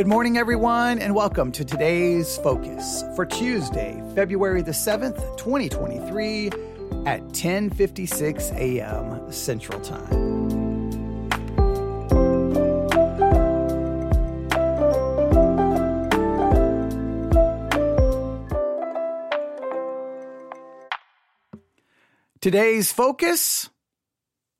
Good morning, everyone, and welcome to today's focus for Tuesday, February the 7th, 2023 at 10:56 a.m. Central Time. Today's focus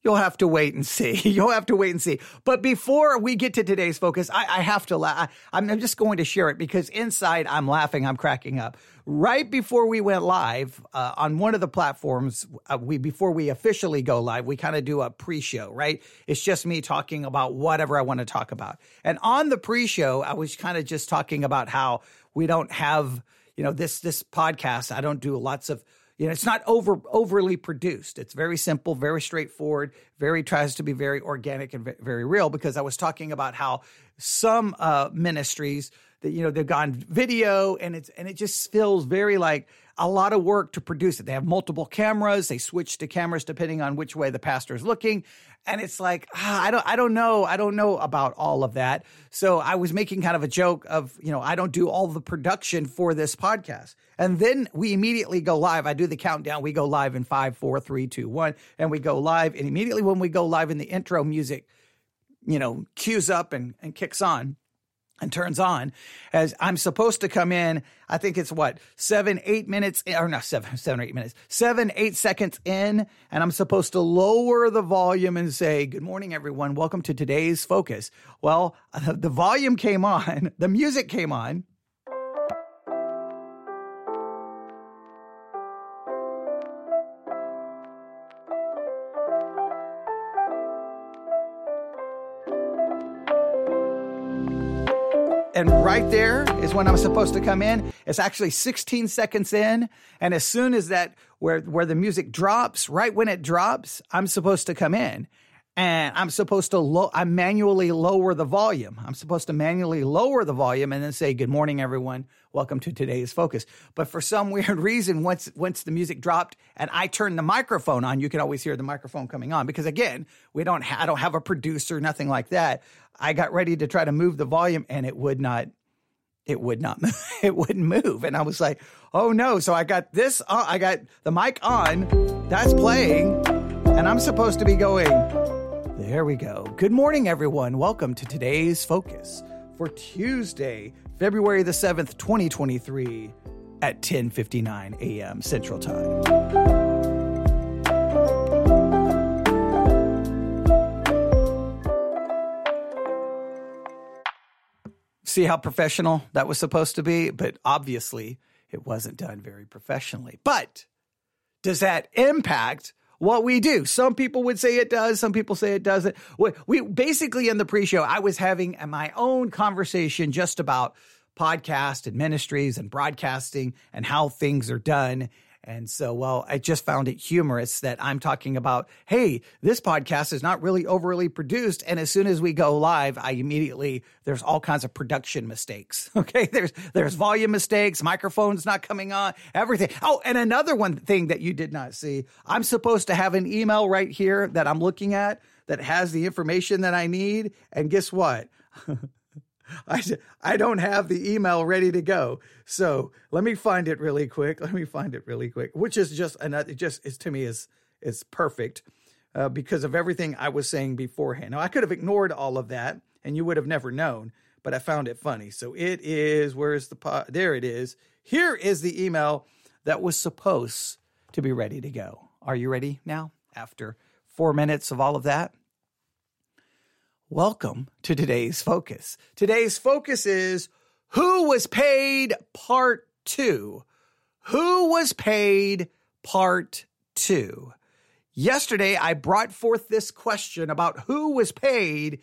You'll have to wait and see. You'll have to wait and see. But before we get to today's focus, I, I have to laugh. I'm just going to share it because inside I'm laughing, I'm cracking up. Right before we went live uh, on one of the platforms, uh, we before we officially go live, we kind of do a pre-show. Right? It's just me talking about whatever I want to talk about. And on the pre-show, I was kind of just talking about how we don't have, you know, this this podcast. I don't do lots of you know, it's not over overly produced. It's very simple, very straightforward, very tries to be very organic and very real. Because I was talking about how some uh, ministries that you know they've gone video and it's and it just feels very like a lot of work to produce it. They have multiple cameras. They switch to cameras depending on which way the pastor is looking. And it's like, ah, I don't, I don't know. I don't know about all of that. So I was making kind of a joke of, you know, I don't do all the production for this podcast. And then we immediately go live. I do the countdown. We go live in five, four, three, two, one, and we go live. And immediately when we go live in the intro music, you know, cues up and, and kicks on and turns on as I'm supposed to come in. I think it's what seven, eight minutes, or no, seven, seven or eight minutes, seven, eight seconds in, and I'm supposed to lower the volume and say, "Good morning, everyone. Welcome to today's focus." Well, the volume came on, the music came on, and right there is when I'm supposed to come in. It's actually 16 seconds in, and as soon as that where where the music drops, right when it drops, I'm supposed to come in. And I'm supposed to low I manually lower the volume. I'm supposed to manually lower the volume and then say, Good morning, everyone. Welcome to today's focus. But for some weird reason, once once the music dropped and I turned the microphone on, you can always hear the microphone coming on. Because again, we don't ha- I don't have a producer, nothing like that. I got ready to try to move the volume and it would not it would not move. it wouldn't move and I was like, "Oh no." So I got this uh, I got the mic on. That's playing and I'm supposed to be going There we go. Good morning everyone. Welcome to today's focus for Tuesday, February the 7th, 2023 at 10:59 a.m. Central Time. See how professional that was supposed to be? But obviously, it wasn't done very professionally. But does that impact what we do? Some people would say it does. Some people say it doesn't. We, we basically in the pre-show, I was having my own conversation just about podcast and ministries and broadcasting and how things are done. And so, well, I just found it humorous that I'm talking about, hey, this podcast is not really overly produced. And as soon as we go live, I immediately, there's all kinds of production mistakes. Okay. There's, there's volume mistakes, microphones not coming on, everything. Oh, and another one thing that you did not see, I'm supposed to have an email right here that I'm looking at that has the information that I need. And guess what? I I don't have the email ready to go. So let me find it really quick. Let me find it really quick, which is just another. Just is to me is is perfect uh, because of everything I was saying beforehand. Now I could have ignored all of that, and you would have never known. But I found it funny. So it is. Where's the pot? There it is. Here is the email that was supposed to be ready to go. Are you ready now? After four minutes of all of that. Welcome to today's focus. Today's focus is Who was paid part two? Who was paid part two? Yesterday, I brought forth this question about who was paid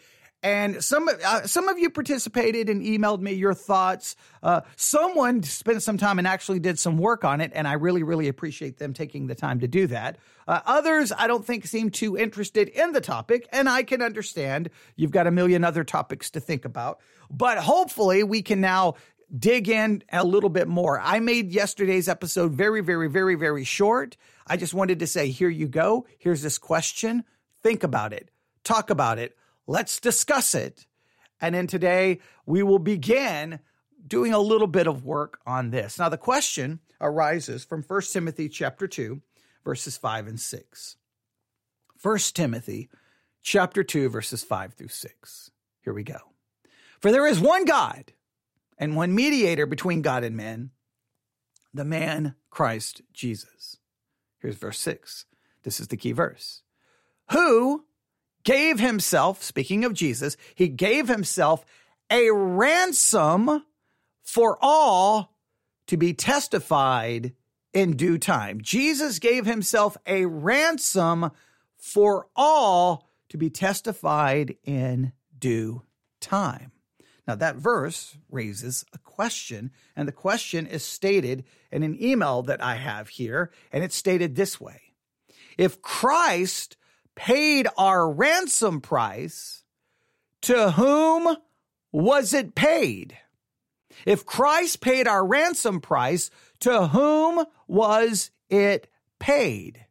and some uh, some of you participated and emailed me your thoughts. Uh, someone spent some time and actually did some work on it, and I really really appreciate them taking the time to do that. Uh, others, I don't think, seem too interested in the topic, and I can understand. You've got a million other topics to think about, but hopefully we can now dig in a little bit more. I made yesterday's episode very very very very short. I just wanted to say, here you go. Here's this question. Think about it. Talk about it Let's discuss it. And then today we will begin doing a little bit of work on this. Now the question arises from 1 Timothy chapter 2 verses 5 and 6. 1 Timothy chapter 2 verses 5 through 6. Here we go. For there is one God and one mediator between God and men, the man Christ Jesus. Here's verse 6. This is the key verse. Who gave himself, speaking of Jesus, he gave himself a ransom for all to be testified in due time. Jesus gave himself a ransom for all to be testified in due time. Now, that verse raises a question, and the question is stated in an email that I have here, and it's stated this way If Christ paid our ransom price, to whom was it paid? If Christ paid our ransom price, to whom was it paid?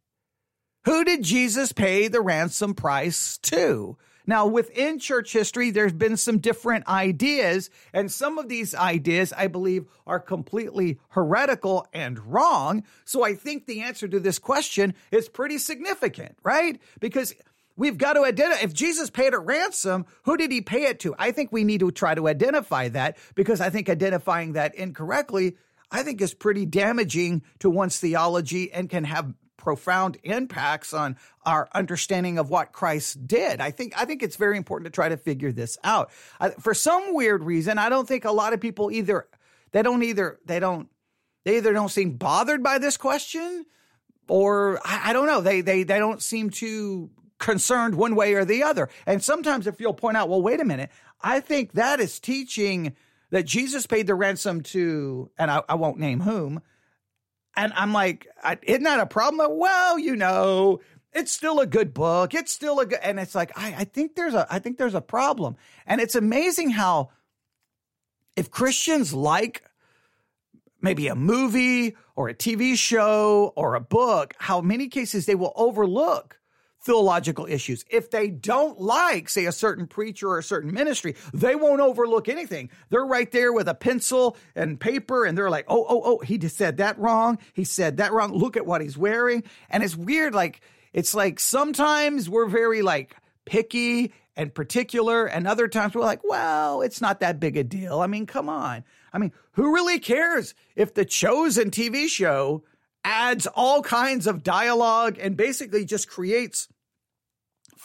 Who did Jesus pay the ransom price to? Now, within church history, there's been some different ideas, and some of these ideas, I believe, are completely heretical and wrong. So I think the answer to this question is pretty significant, right? Because we've got to identify if Jesus paid a ransom, who did he pay it to? I think we need to try to identify that because I think identifying that incorrectly, I think is pretty damaging to one's theology and can have profound impacts on our understanding of what Christ did. I think I think it's very important to try to figure this out. I, for some weird reason, I don't think a lot of people either they don't either they don't they either don't seem bothered by this question or I, I don't know they they they don't seem to concerned one way or the other. And sometimes if you'll point out, well, wait a minute, I think that is teaching that Jesus paid the ransom to, and I, I won't name whom. And I'm like, isn't that a problem? Well, you know, it's still a good book. It's still a good, and it's like, I, I think there's a, I think there's a problem. And it's amazing how if Christians like maybe a movie or a TV show or a book, how many cases they will overlook theological issues. If they don't like, say, a certain preacher or a certain ministry, they won't overlook anything. They're right there with a pencil and paper and they're like, oh, oh, oh, he just said that wrong. He said that wrong. Look at what he's wearing. And it's weird. Like, it's like sometimes we're very like picky and particular, and other times we're like, well, it's not that big a deal. I mean, come on. I mean, who really cares if the chosen TV show adds all kinds of dialogue and basically just creates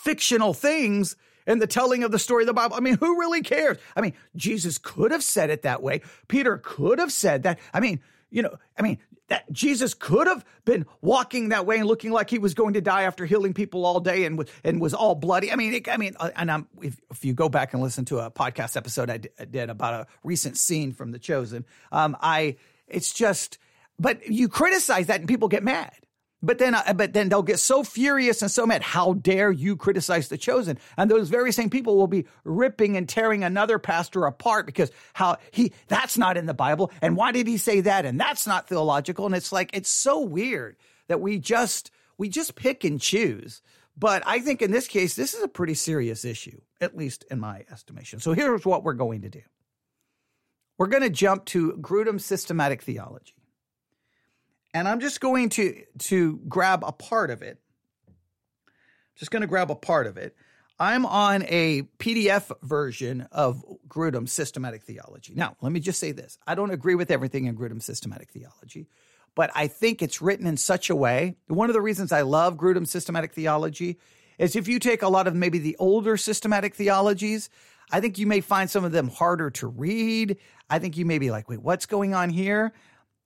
fictional things in the telling of the story of the Bible. I mean, who really cares? I mean, Jesus could have said it that way. Peter could have said that. I mean, you know, I mean, that Jesus could have been walking that way and looking like he was going to die after healing people all day and was and was all bloody. I mean, it, I mean, uh, and I'm, if, if, you go back and listen to a podcast episode I did about a recent scene from The Chosen, um, I it's just, but you criticize that and people get mad. But then, uh, but then they'll get so furious and so mad. How dare you criticize the chosen? And those very same people will be ripping and tearing another pastor apart because how he that's not in the Bible, and why did he say that? And that's not theological. And it's like it's so weird that we just we just pick and choose. But I think in this case, this is a pretty serious issue, at least in my estimation. So here's what we're going to do. We're going to jump to Grudem's systematic theology and I'm just going to to grab a part of it. Just going to grab a part of it. I'm on a PDF version of Grudem's systematic theology. Now, let me just say this. I don't agree with everything in Grudem's systematic theology, but I think it's written in such a way. One of the reasons I love Grudem's systematic theology is if you take a lot of maybe the older systematic theologies, I think you may find some of them harder to read. I think you may be like, wait, what's going on here?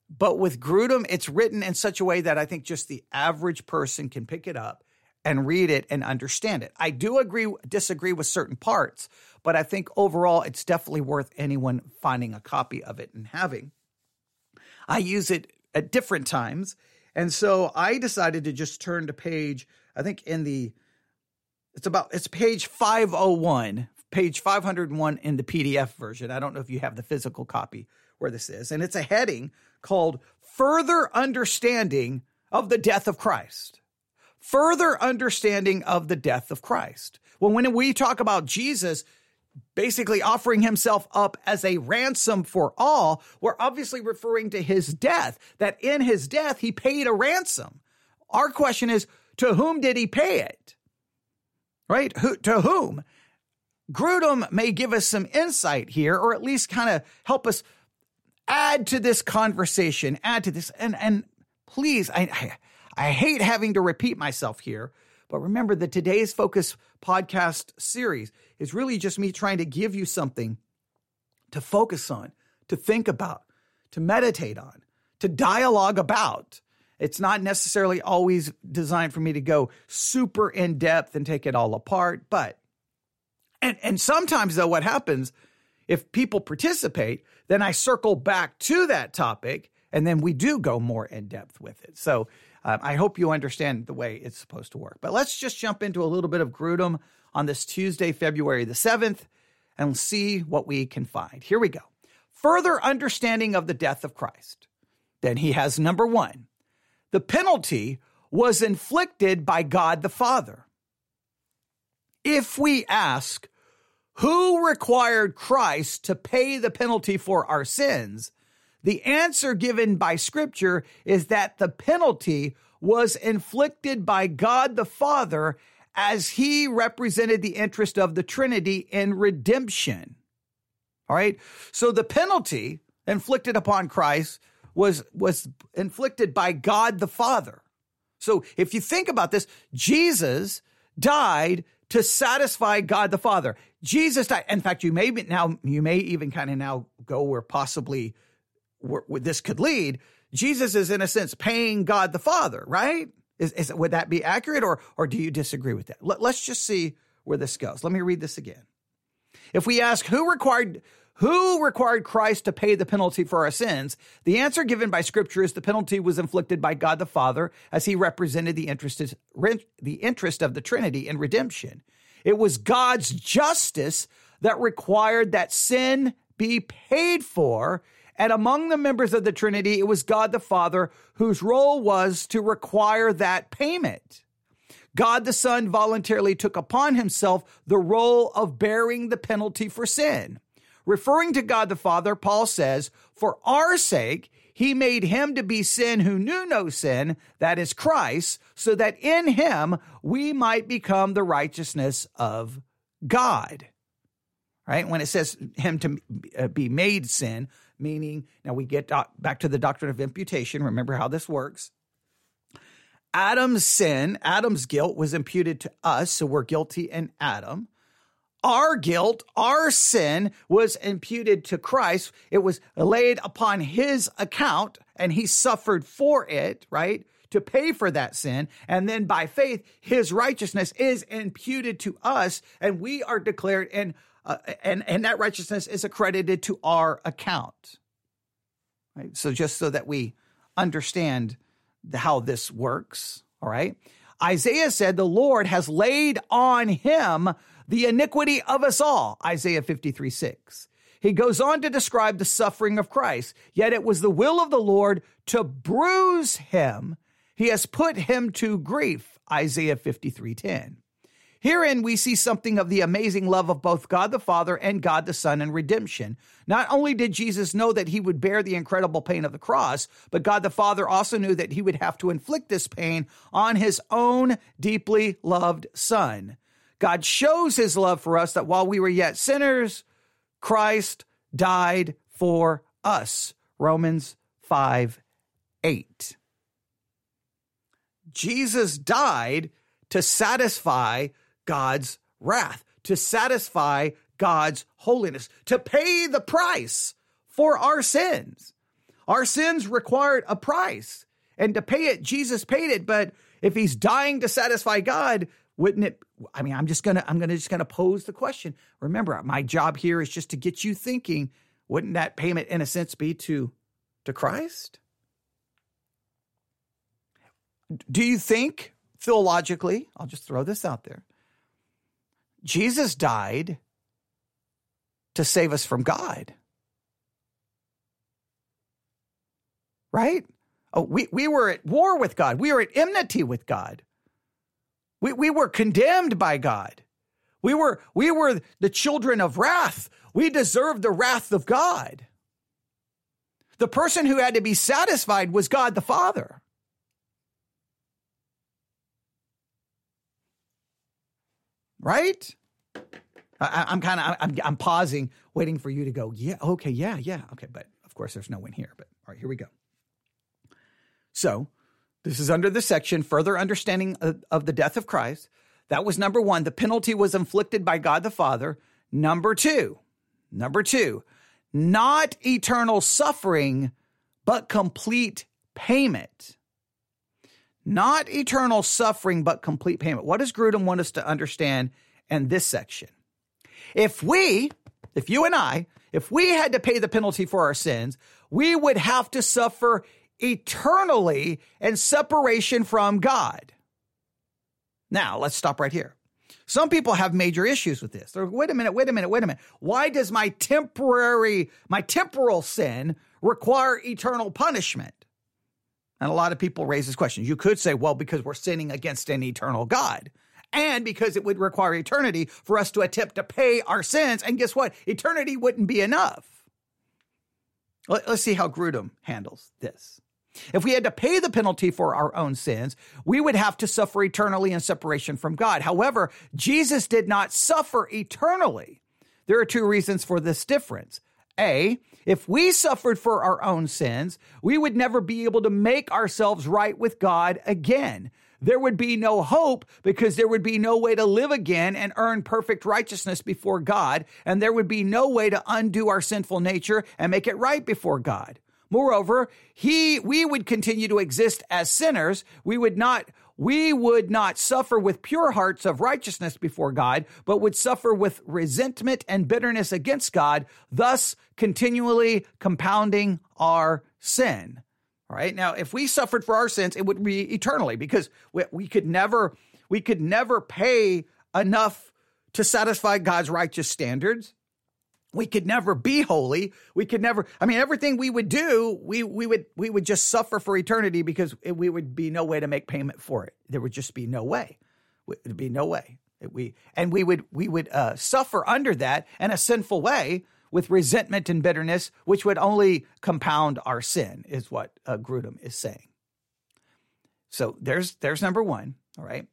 But with Grudem, it's written in such a way that I think just the average person can pick it up and read it and understand it. I do agree, disagree with certain parts, but I think overall it's definitely worth anyone finding a copy of it and having. I use it at different times. And so I decided to just turn to page, I think in the, it's about, it's page 501, page 501 in the PDF version. I don't know if you have the physical copy where this is. And it's a heading called Further Understanding of the Death of Christ. Further understanding of the death of Christ. Well, when we talk about Jesus, basically offering himself up as a ransom for all, we're obviously referring to his death, that in his death, he paid a ransom. Our question is, to whom did he pay it? Right? Who, to whom? Grudem may give us some insight here, or at least kind of help us add to this conversation, add to this. And, and please, I, I, I hate having to repeat myself here, but remember that today's Focus podcast series is really just me trying to give you something to focus on, to think about, to meditate on, to dialogue about. It's not necessarily always designed for me to go super in depth and take it all apart, but and and sometimes though what happens if people participate, then I circle back to that topic and then we do go more in depth with it. So um, I hope you understand the way it's supposed to work. But let's just jump into a little bit of Grudem on this Tuesday, February the 7th, and see what we can find. Here we go. Further understanding of the death of Christ. Then he has number one the penalty was inflicted by God the Father. If we ask, who required Christ to pay the penalty for our sins? The answer given by scripture is that the penalty was inflicted by God the Father as he represented the interest of the Trinity in redemption. All right. So the penalty inflicted upon Christ was, was inflicted by God the Father. So if you think about this, Jesus died to satisfy God the Father. Jesus died. In fact, you may now, you may even kind of now go where possibly where, where this could lead, Jesus is in a sense paying God the Father, right? Is, is would that be accurate, or or do you disagree with that? Let, let's just see where this goes. Let me read this again. If we ask who required who required Christ to pay the penalty for our sins? The answer given by Scripture is the penalty was inflicted by God the Father as He represented the interest the interest of the Trinity in redemption. It was God's justice that required that sin be paid for and among the members of the Trinity, it was God the Father whose role was to require that payment. God the Son voluntarily took upon himself the role of bearing the penalty for sin. Referring to God the Father, Paul says, For our sake, he made him to be sin who knew no sin, that is Christ, so that in him we might become the righteousness of God. Right? When it says him to uh, be made sin, meaning now we get back to the doctrine of imputation. Remember how this works. Adam's sin, Adam's guilt was imputed to us, so we're guilty in Adam. Our guilt, our sin was imputed to Christ. It was laid upon his account and he suffered for it, right? To pay for that sin. And then by faith, his righteousness is imputed to us and we are declared in uh, and and that righteousness is accredited to our account. Right? So just so that we understand the, how this works, all right? Isaiah said the Lord has laid on him the iniquity of us all, Isaiah 53 6. He goes on to describe the suffering of Christ. Yet it was the will of the Lord to bruise him. He has put him to grief, Isaiah 53 10. Herein, we see something of the amazing love of both God the Father and God the Son in redemption. Not only did Jesus know that he would bear the incredible pain of the cross, but God the Father also knew that he would have to inflict this pain on his own deeply loved Son. God shows his love for us that while we were yet sinners, Christ died for us. Romans 5 8. Jesus died to satisfy God's wrath, to satisfy God's holiness, to pay the price for our sins. Our sins required a price, and to pay it, Jesus paid it. But if he's dying to satisfy God, wouldn't it? I mean, I'm just gonna, I'm gonna just gonna pose the question. Remember, my job here is just to get you thinking. Wouldn't that payment, in a sense, be to to Christ? Do you think theologically? I'll just throw this out there. Jesus died to save us from God. Right? Oh, we, we were at war with God. We were at enmity with God. We, we were condemned by God. We were, we were the children of wrath. We deserved the wrath of God. The person who had to be satisfied was God the Father. Right? I, am kind of I'm, I'm pausing, waiting for you to go. Yeah, okay, yeah, yeah, okay. But of course, there's no one here. But all right, here we go. So, this is under the section further understanding of, the death of Christ. That was number one. The penalty was inflicted by God the Father. Number two, number two, not eternal suffering, but complete payment. Not eternal suffering, but complete payment. What does Grudem want us to understand in this section? If we, if you and I, if we had to pay the penalty for our sins, we would have to suffer eternally in separation from God. Now, let's stop right here. Some people have major issues with this. They're, wait a minute, wait a minute, wait a minute. Why does my temporary, my temporal sin require eternal punishment? And a lot of people raise this question. You could say, well, because we're sinning against an eternal God. And because it would require eternity for us to attempt to pay our sins. And guess what? Eternity wouldn't be enough. Let's see how Grudem handles this. If we had to pay the penalty for our own sins, we would have to suffer eternally in separation from God. However, Jesus did not suffer eternally. There are two reasons for this difference. A, if we suffered for our own sins, we would never be able to make ourselves right with God again. There would be no hope because there would be no way to live again and earn perfect righteousness before God, and there would be no way to undo our sinful nature and make it right before God. Moreover, he, we would continue to exist as sinners. We would not, we would not suffer with pure hearts of righteousness before God, but would suffer with resentment and bitterness against God, thus continually compounding our sin. All right. Now, if we suffered for our sins, it would be eternally because we, we could never, we could never pay enough to satisfy God's righteous standards we could never be holy. We could never, I mean, everything we would do, we, we would, we would just suffer for eternity because it, we would be no way to make payment for it. There would just be no way. There'd be no way. We, and we would, we would uh, suffer under that in a sinful way with resentment and bitterness, which would only compound our sin, is what uh, Grudem is saying. So there's, there's number one. All right.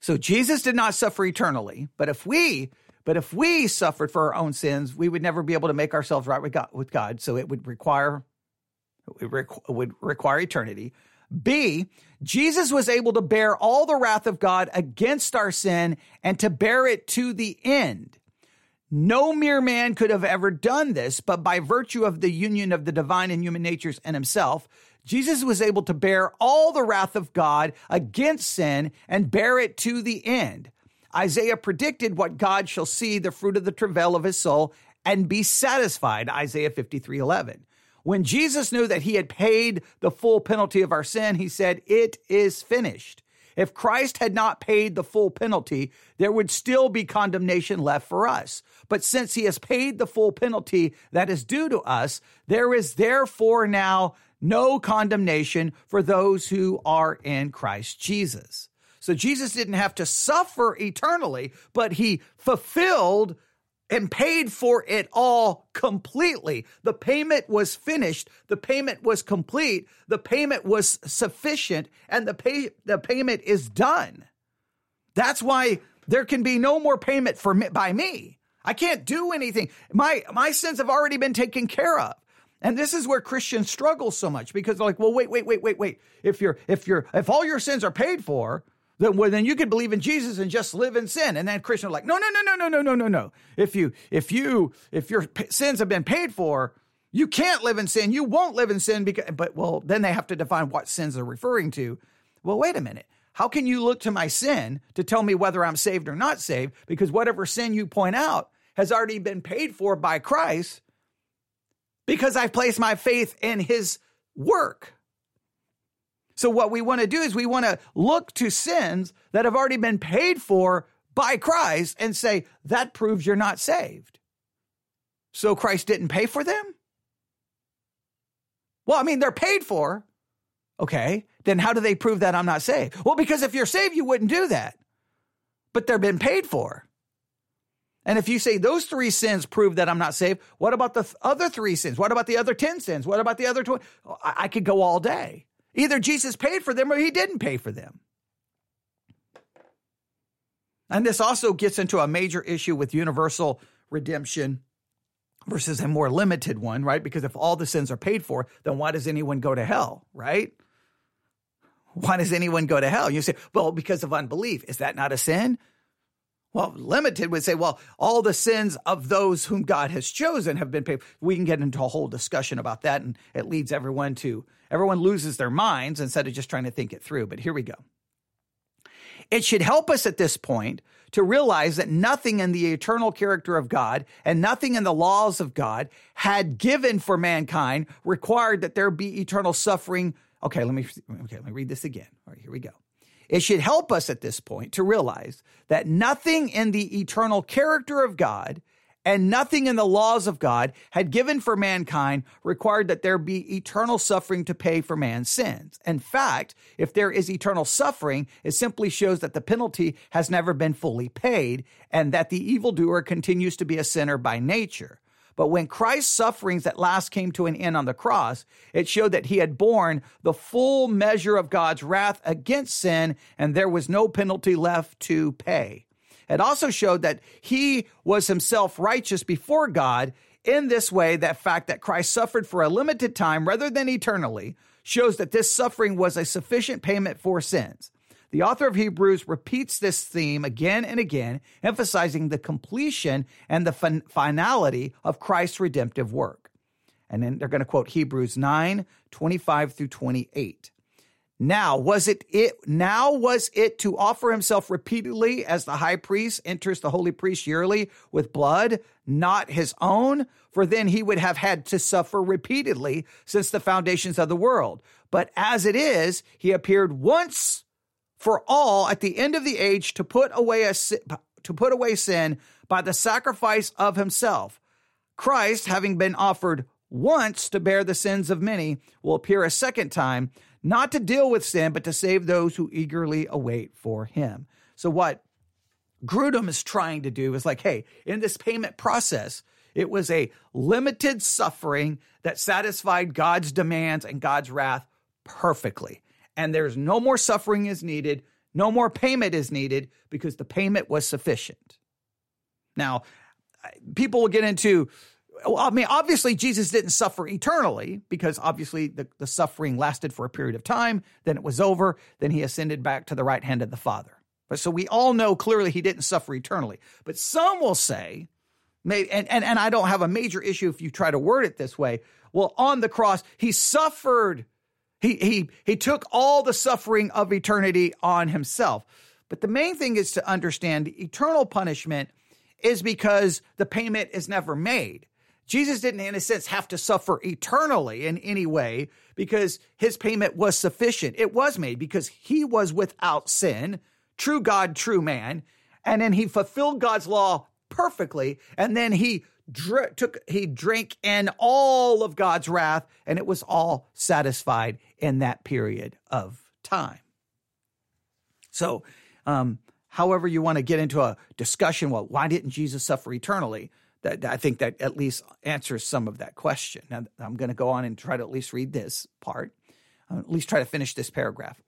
So Jesus did not suffer eternally, but if we but if we suffered for our own sins, we would never be able to make ourselves right with God. With God so it would require it would require eternity. B, Jesus was able to bear all the wrath of God against our sin and to bear it to the end. No mere man could have ever done this, but by virtue of the union of the divine and human natures in himself, Jesus was able to bear all the wrath of God against sin and bear it to the end. Isaiah predicted what God shall see the fruit of the travail of his soul and be satisfied. Isaiah 53 11. When Jesus knew that he had paid the full penalty of our sin, he said, It is finished. If Christ had not paid the full penalty, there would still be condemnation left for us. But since he has paid the full penalty that is due to us, there is therefore now no condemnation for those who are in Christ Jesus. So Jesus didn't have to suffer eternally, but he fulfilled and paid for it all completely. The payment was finished. The payment was complete. The payment was sufficient and the pay, the payment is done. That's why there can be no more payment for me, by me. I can't do anything. My, my sins have already been taken care of. And this is where Christians struggle so much because they're like, well, wait, wait, wait, wait, wait. If you're, if you're, if all your sins are paid for, then, well, then you could believe in Jesus and just live in sin. And then Christians are like, no, no, no, no, no, no, no, no, no. If you, if you, if your sins have been paid for, you can't live in sin. You won't live in sin because, but well, then they have to define what sins they're referring to. Well, wait a minute. How can you look to my sin to tell me whether I'm saved or not saved? Because whatever sin you point out has already been paid for by Christ because I've placed my faith in his work. So what we want to do is we want to look to sins that have already been paid for by Christ and say, that proves you're not saved. So Christ didn't pay for them? Well, I mean, they're paid for. Okay. Then how do they prove that I'm not saved? Well, because if you're saved, you wouldn't do that. but they've been paid for. And if you say those three sins prove that I'm not saved, what about the th- other three sins? What about the other 10 sins? What about the other 20? I-, I could go all day. Either Jesus paid for them or he didn't pay for them. And this also gets into a major issue with universal redemption versus a more limited one, right? Because if all the sins are paid for, then why does anyone go to hell, right? Why does anyone go to hell? You say, well, because of unbelief. Is that not a sin? Well, limited would say, well, all the sins of those whom God has chosen have been paid. We can get into a whole discussion about that, and it leads everyone to everyone loses their minds instead of just trying to think it through. But here we go. It should help us at this point to realize that nothing in the eternal character of God and nothing in the laws of God had given for mankind required that there be eternal suffering. Okay, let me okay, let me read this again. All right, here we go. It should help us at this point to realize that nothing in the eternal character of God and nothing in the laws of God had given for mankind required that there be eternal suffering to pay for man's sins. In fact, if there is eternal suffering, it simply shows that the penalty has never been fully paid and that the evildoer continues to be a sinner by nature. But when Christ's sufferings at last came to an end on the cross, it showed that he had borne the full measure of God's wrath against sin, and there was no penalty left to pay. It also showed that he was himself righteous before God. In this way, that fact that Christ suffered for a limited time rather than eternally shows that this suffering was a sufficient payment for sins. The author of Hebrews repeats this theme again and again, emphasizing the completion and the fin- finality of Christ's redemptive work. And then they're going to quote Hebrews 9 25 through 28. Now was it it now was it to offer himself repeatedly as the high priest enters the holy priest yearly with blood not his own for then he would have had to suffer repeatedly since the foundations of the world but as it is he appeared once for all at the end of the age to put away a to put away sin by the sacrifice of himself. Christ, having been offered once to bear the sins of many, will appear a second time, not to deal with sin, but to save those who eagerly await for him. So, what Grudem is trying to do is like, hey, in this payment process, it was a limited suffering that satisfied God's demands and God's wrath perfectly and there's no more suffering is needed, no more payment is needed because the payment was sufficient. Now, people will get into I mean, obviously, Jesus didn't suffer eternally because obviously the, the suffering lasted for a period of time. Then it was over. Then he ascended back to the right hand of the Father. But so we all know clearly he didn't suffer eternally. But some will say, maybe, and, and, and I don't have a major issue if you try to word it this way. Well, on the cross, he suffered he, he, he took all the suffering of eternity on himself. But the main thing is to understand eternal punishment is because the payment is never made. Jesus didn't, in a sense, have to suffer eternally in any way because his payment was sufficient. It was made because he was without sin, true God, true man. And then he fulfilled God's law perfectly. And then he dr- took he drank in all of God's wrath, and it was all satisfied in that period of time. So, um, however you want to get into a discussion, well, why didn't Jesus suffer eternally? That I think that at least answers some of that question. Now, I'm going to go on and try to at least read this part, uh, at least try to finish this paragraph.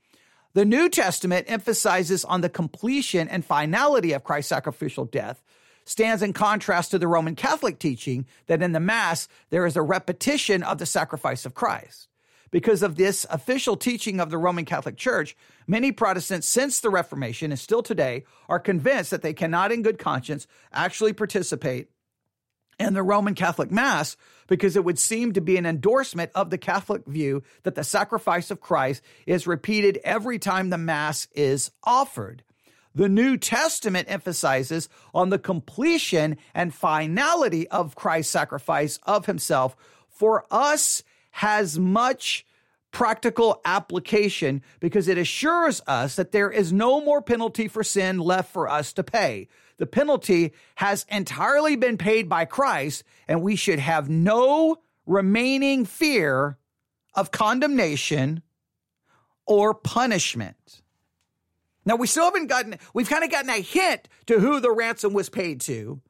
The New Testament emphasizes on the completion and finality of Christ's sacrificial death stands in contrast to the Roman Catholic teaching that in the Mass there is a repetition of the sacrifice of Christ. Because of this official teaching of the Roman Catholic Church, many Protestants since the Reformation and still today are convinced that they cannot, in good conscience, actually participate in the Roman Catholic Mass because it would seem to be an endorsement of the Catholic view that the sacrifice of Christ is repeated every time the Mass is offered. The New Testament emphasizes on the completion and finality of Christ's sacrifice of himself for us has much practical application because it assures us that there is no more penalty for sin left for us to pay. The penalty has entirely been paid by Christ, and we should have no remaining fear of condemnation or punishment. Now we still haven't gotten, we've kind of gotten a hint to who the ransom was paid to.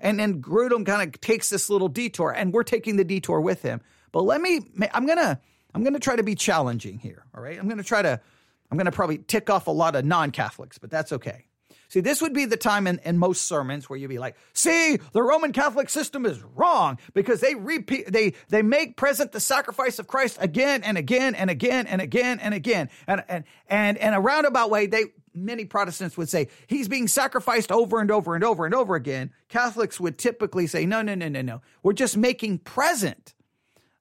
And then Grudem kind of takes this little detour and we're taking the detour with him. But let me, I'm going to, I'm going to try to be challenging here. All right. I'm going to try to, I'm going to probably tick off a lot of non Catholics, but that's okay. See, this would be the time in, in most sermons where you'd be like, see, the Roman Catholic system is wrong because they repeat, they, they make present the sacrifice of Christ again and again and again and again and again. And, and, and, in a roundabout way, they, many Protestants would say he's being sacrificed over and over and over and over again. Catholics would typically say, no, no, no, no, no. We're just making present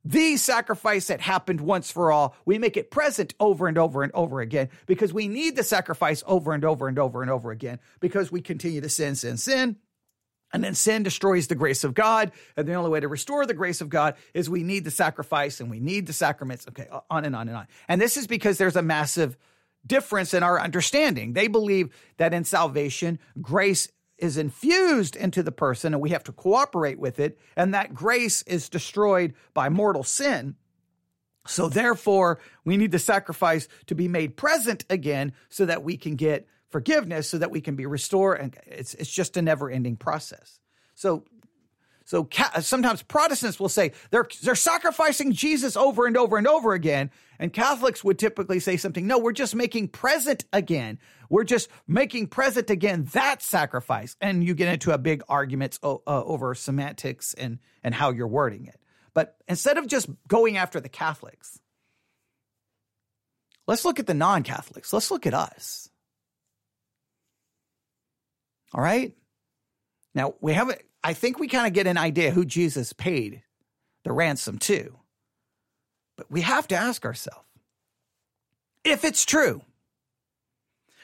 the sacrifice that happened once for all. We make it present over and over and over again because we need the sacrifice over and over and over and over again because we continue to sin, sin, sin. And then sin destroys the grace of God. And the only way to restore the grace of God is we need the sacrifice and we need the sacraments. Okay, on and on and on. And this is because there's a massive difference in our understanding. They believe that in salvation, grace is infused into the person and we have to cooperate with it, and that grace is destroyed by mortal sin. So, therefore, we need the sacrifice to be made present again so that we can get forgiveness, so that we can be restored. And it's, it's just a never ending process. So, so sometimes Protestants will say they're they're sacrificing Jesus over and over and over again, and Catholics would typically say something. No, we're just making present again. We're just making present again that sacrifice, and you get into a big arguments uh, over semantics and and how you're wording it. But instead of just going after the Catholics, let's look at the non-Catholics. Let's look at us. All right. Now we have I think we kind of get an idea who Jesus paid the ransom to. But we have to ask ourselves if it's true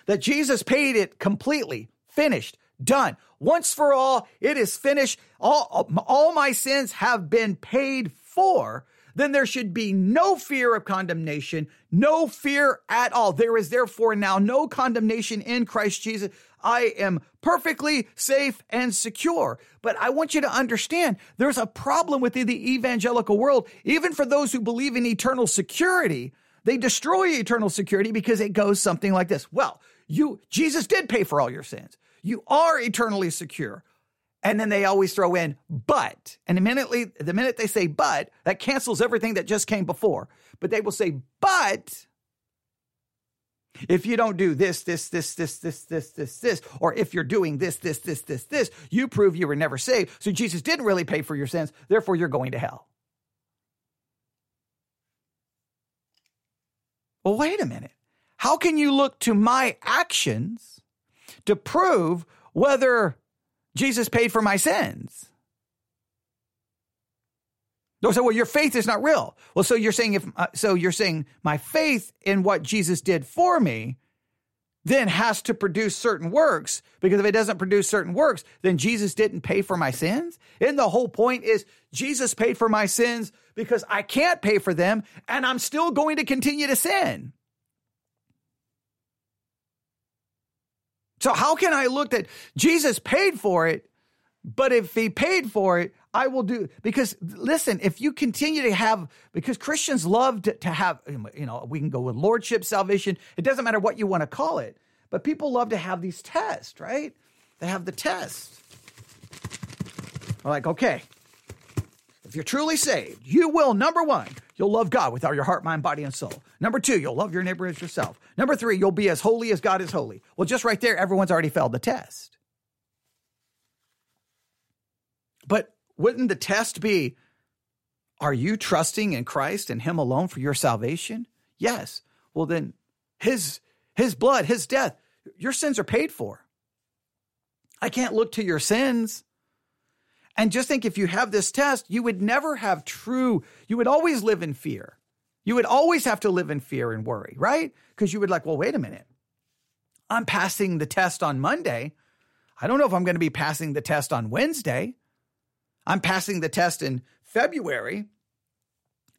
that Jesus paid it completely, finished, done, once for all, it is finished, all, all my sins have been paid for, then there should be no fear of condemnation, no fear at all. There is therefore now no condemnation in Christ Jesus. I am perfectly safe and secure. But I want you to understand there's a problem within the evangelical world, even for those who believe in eternal security. They destroy eternal security because it goes something like this. Well, you, Jesus did pay for all your sins. You are eternally secure. And then they always throw in but. And immediately, the minute they say but, that cancels everything that just came before. But they will say, but if you don't do this, this, this, this, this, this, this, this, or if you're doing this, this, this, this, this, you prove you were never saved. So Jesus didn't really pay for your sins. Therefore, you're going to hell. Well, wait a minute. How can you look to my actions to prove whether Jesus paid for my sins? They'll say, well, your faith is not real. Well, so you're saying if, uh, so you're saying my faith in what Jesus did for me then has to produce certain works because if it doesn't produce certain works, then Jesus didn't pay for my sins. And the whole point is Jesus paid for my sins because I can't pay for them and I'm still going to continue to sin. So how can I look that Jesus paid for it, but if he paid for it, I will do because listen, if you continue to have because Christians love to, to have you know, we can go with lordship salvation. It doesn't matter what you want to call it. But people love to have these tests, right? They have the test. like, okay, if you're truly saved, you will number 1, you'll love God with all your heart, mind, body and soul. Number 2, you'll love your neighbor as yourself. Number 3, you'll be as holy as God is holy. Well, just right there everyone's already failed the test. But wouldn't the test be are you trusting in Christ and him alone for your salvation? Yes. Well then his his blood, his death, your sins are paid for. I can't look to your sins. And just think if you have this test, you would never have true, you would always live in fear. You would always have to live in fear and worry, right? Because you would like, well, wait a minute. I'm passing the test on Monday. I don't know if I'm going to be passing the test on Wednesday. I'm passing the test in February.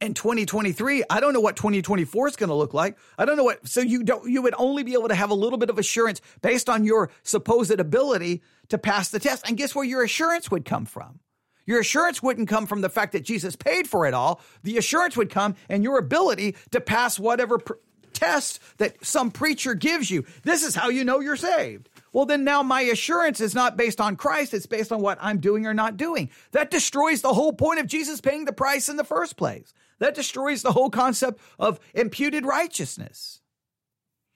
In 2023, I don't know what 2024 is going to look like. I don't know what. So you don't. You would only be able to have a little bit of assurance based on your supposed ability to pass the test. And guess where your assurance would come from? Your assurance wouldn't come from the fact that Jesus paid for it all. The assurance would come in your ability to pass whatever test that some preacher gives you. This is how you know you're saved. Well, then now my assurance is not based on Christ. It's based on what I'm doing or not doing. That destroys the whole point of Jesus paying the price in the first place. That destroys the whole concept of imputed righteousness.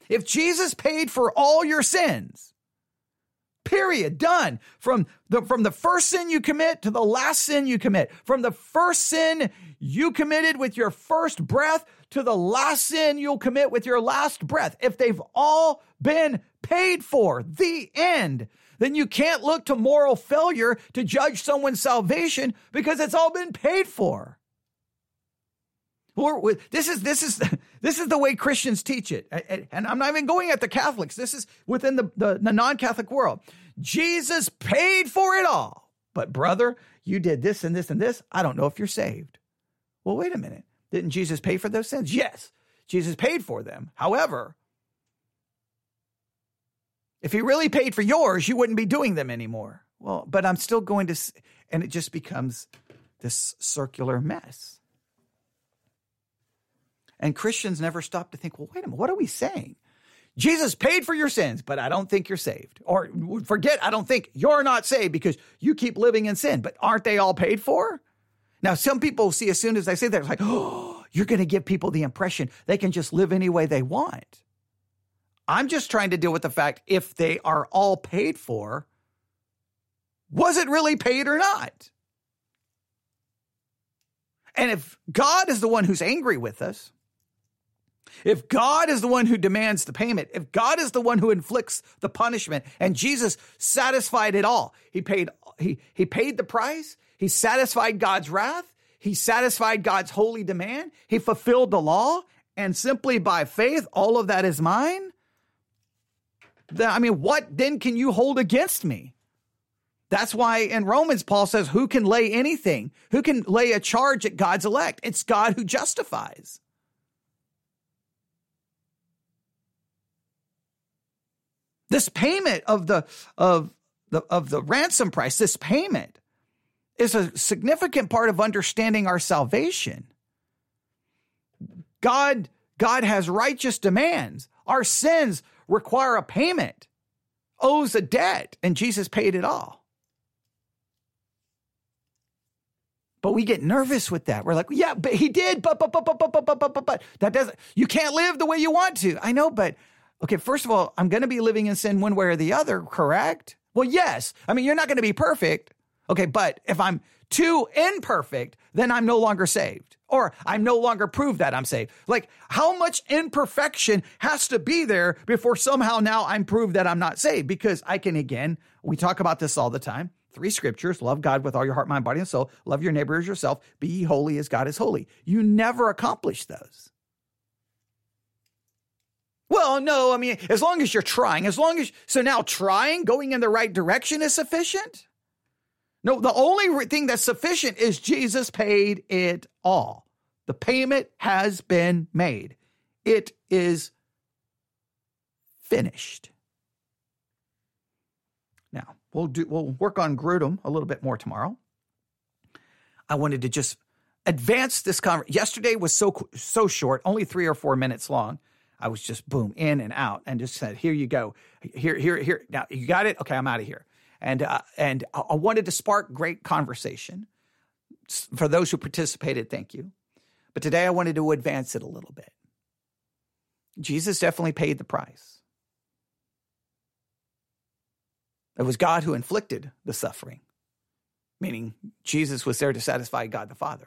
If Jesus paid for all your sins, period, done. From the, from the first sin you commit to the last sin you commit, from the first sin you committed with your first breath to the last sin you'll commit with your last breath, if they've all been paid for, the end, then you can't look to moral failure to judge someone's salvation because it's all been paid for. Or this is this is this is the way Christians teach it, and I'm not even going at the Catholics. This is within the, the, the non-Catholic world. Jesus paid for it all, but brother, you did this and this and this. I don't know if you're saved. Well, wait a minute. Didn't Jesus pay for those sins? Yes, Jesus paid for them. However, if he really paid for yours, you wouldn't be doing them anymore. Well, but I'm still going to, and it just becomes this circular mess. And Christians never stop to think, well, wait a minute, what are we saying? Jesus paid for your sins, but I don't think you're saved. Or forget, I don't think you're not saved because you keep living in sin, but aren't they all paid for? Now, some people see as soon as I say that, it's like, oh, you're going to give people the impression they can just live any way they want. I'm just trying to deal with the fact if they are all paid for, was it really paid or not? And if God is the one who's angry with us, if God is the one who demands the payment, if God is the one who inflicts the punishment, and Jesus satisfied it all, he paid, he, he paid the price, he satisfied God's wrath, he satisfied God's holy demand, he fulfilled the law, and simply by faith, all of that is mine. Then, I mean, what then can you hold against me? That's why in Romans, Paul says, Who can lay anything? Who can lay a charge at God's elect? It's God who justifies. This payment of the of the of the ransom price, this payment is a significant part of understanding our salvation. God God has righteous demands. Our sins require a payment, owes a debt, and Jesus paid it all. But we get nervous with that. We're like, yeah, but he did, but, but, but, but, but, but, but, but, but, that doesn't, you can't live the way you want to. I know, but okay, first of all, I'm going to be living in sin one way or the other, correct? Well, yes. I mean, you're not going to be perfect. Okay, but if I'm too imperfect, then I'm no longer saved. Or I'm no longer proved that I'm saved. Like, how much imperfection has to be there before somehow now I'm proved that I'm not saved? Because I can, again, we talk about this all the time. Three scriptures love God with all your heart, mind, body, and soul. Love your neighbor as yourself. Be ye holy as God is holy. You never accomplish those. Well, no, I mean, as long as you're trying, as long as, so now trying, going in the right direction is sufficient? No, the only thing that's sufficient is Jesus paid it all. The payment has been made. It is finished. Now, we'll do we'll work on Grudem a little bit more tomorrow. I wanted to just advance this conversation. Yesterday was so so short, only 3 or 4 minutes long. I was just boom in and out and just said, "Here you go. Here, here, here. Now you got it. Okay, I'm out of here." And uh, and I wanted to spark great conversation for those who participated. Thank you. But today I wanted to advance it a little bit. Jesus definitely paid the price. It was God who inflicted the suffering, meaning Jesus was there to satisfy God the Father.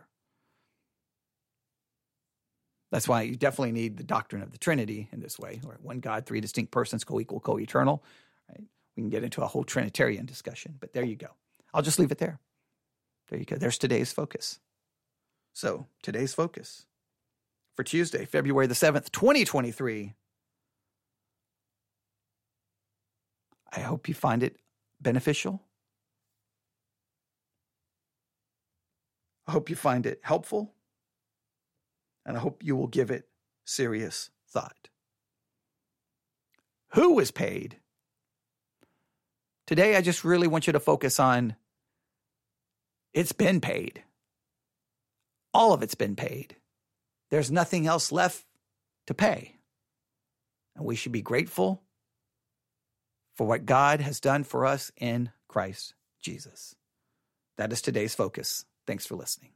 That's why you definitely need the doctrine of the Trinity in this way, one God, three distinct persons, co-equal, co-eternal. Right? We can get into a whole Trinitarian discussion, but there you go. I'll just leave it there. There you go. There's today's focus. So today's focus for Tuesday, February the 7th, 2023. I hope you find it beneficial. I hope you find it helpful and I hope you will give it serious thought. Who was paid? Today, I just really want you to focus on it's been paid. All of it's been paid. There's nothing else left to pay. And we should be grateful for what God has done for us in Christ Jesus. That is today's focus. Thanks for listening.